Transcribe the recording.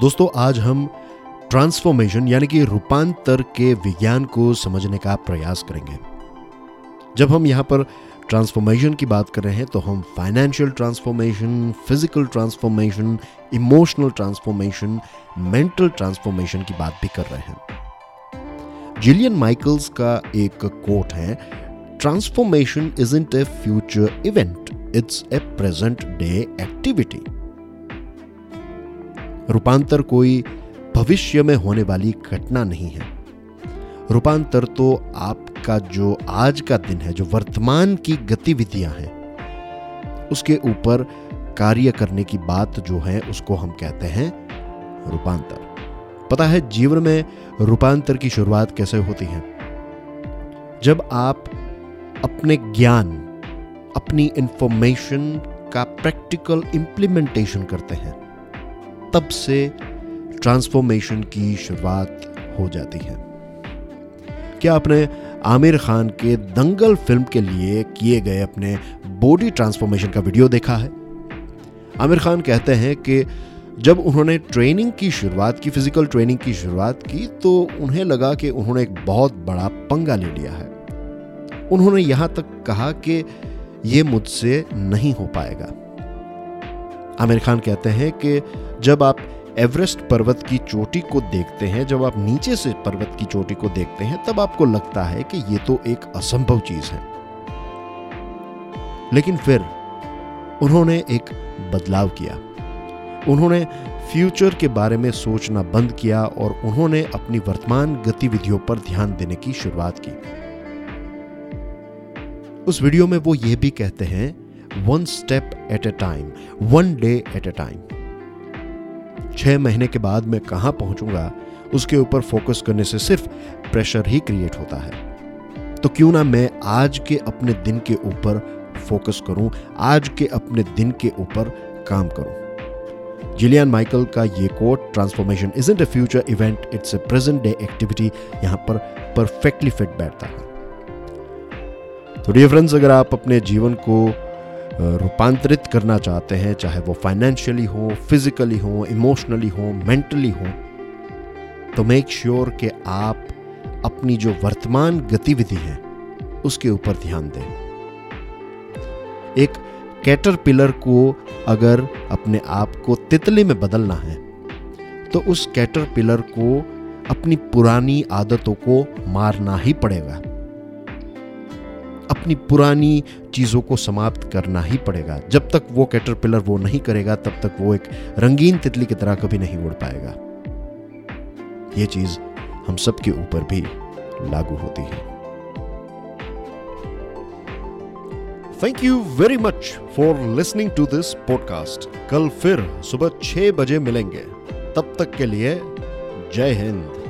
दोस्तों, आज हम ट्रांसफॉर्मेशन यानी कि रूपांतर के विज्ञान को समझने का प्रयास करेंगे। जब हम यहाँ पर ट्रांसफॉर्मेशन की बात कर रहे हैं तो हम financial transformation physical transformation emotional transformation mental transformation की बात भी कर रहे हैं। जिलियन माइकल्स का एक कोट है transformation isn't a future event it's a present day activity रूपांतर कोई भविष्य में होने वाली घटना नहीं है। रूपांतर तो आपका जो आज का दिन है, जो वर्तमान की गतिविधियाँ हैं, उसके ऊपर कार्य करने की बात जो है, उसको हम कहते हैं रूपांतर। पता है, जीवन में रूपांतर की शुरुआत कैसे होती है? जब आप अपने ज्ञान, अपनी इंफॉर्मेशन का प्रैक्टिकल इंप्लीमेंटेशन करते हैं तब से ट्रांसफॉर्मेशन की शुरुआत हो जाती है। क्या आपने आमिर खान के दंगल फ़िल्म के लिए किए गए अपने बॉडी ट्रांसफॉर्मेशन का वीडियो देखा है? आमिर खान कहते हैं कि जब उन्होंने ट्रेनिंग की शुरुआत की, फ़िज़िकल ट्रेनिंग की शुरुआत की तो उन्हें लगा कि उन्होंने एक बहुत बड़ा पंगा ले लिया है। उन्होंने यहाँ तक कहा कि यह मुझसे नहीं हो पाएगा। आमिर खान कहते हैं कि जब आप एवरेस्ट पर्वत की चोटी को देखते हैं, जब आप नीचे से पर्वत की चोटी को देखते हैं, तब आपको लगता है कि यह तो एक असंभव चीज़ है। लेकिन फिर उन्होंने एक बदलाव किया। उन्होंने फ्यूचर के बारे में सोचना बंद किया और उन्होंने अपनी वर्तमान गतिविधियों पर ध्यान देने की शुरुआत की। उस वीडियो में वो ये भी कहते हैं one step at a time one day at a time छह महीने के बाद मैं कहाँ पहुंचूँगा, उसके ऊपर फोकस करने से सिर्फ़ प्रेशर ही क्रिएट होता है। तो क्यों ना मैं आज के अपने दिन के ऊपर फोकस करूँ, आज के अपने दिन के ऊपर काम करूँ। जिलियन माइकल का ये quote transformation isn't a future event it's a present day activity यहाँ पर परफेक्टली फिट बैठता है। तो डियर फ्रेंड्स अगर आप अपने जीवन को रूपांतरित करना चाहते हैं, चाहे वो फाइनेंशियली हो फिजिकली हो इमोशनली हो मेंटली हो तो मेक श्योर sure कि आप अपनी जो वर्तमान गतिविधि है, उसके ऊपर ध्यान दें। एक कैटर पिलर को अगर अपने आप को तितली में बदलना है तो उस कैटर पिलर को अपनी पुरानी आदतों को मारना ही पड़ेगा। अपनी पुरानी चीज़ों को समाप्त करना ही पड़ेगा। जब तक वो कैटरपिलर वो नहीं करेगा, तब तक वो एक रंगीन तितली की तरह कभी नहीं उड़ पाएगा। ये चीज़ हम सबके ऊपर भी लागू होती है। Thank you very much for listening to this podcast कल फिर सुबह छह बजे मिलेंगे। तब तक के लिए जय हिंद।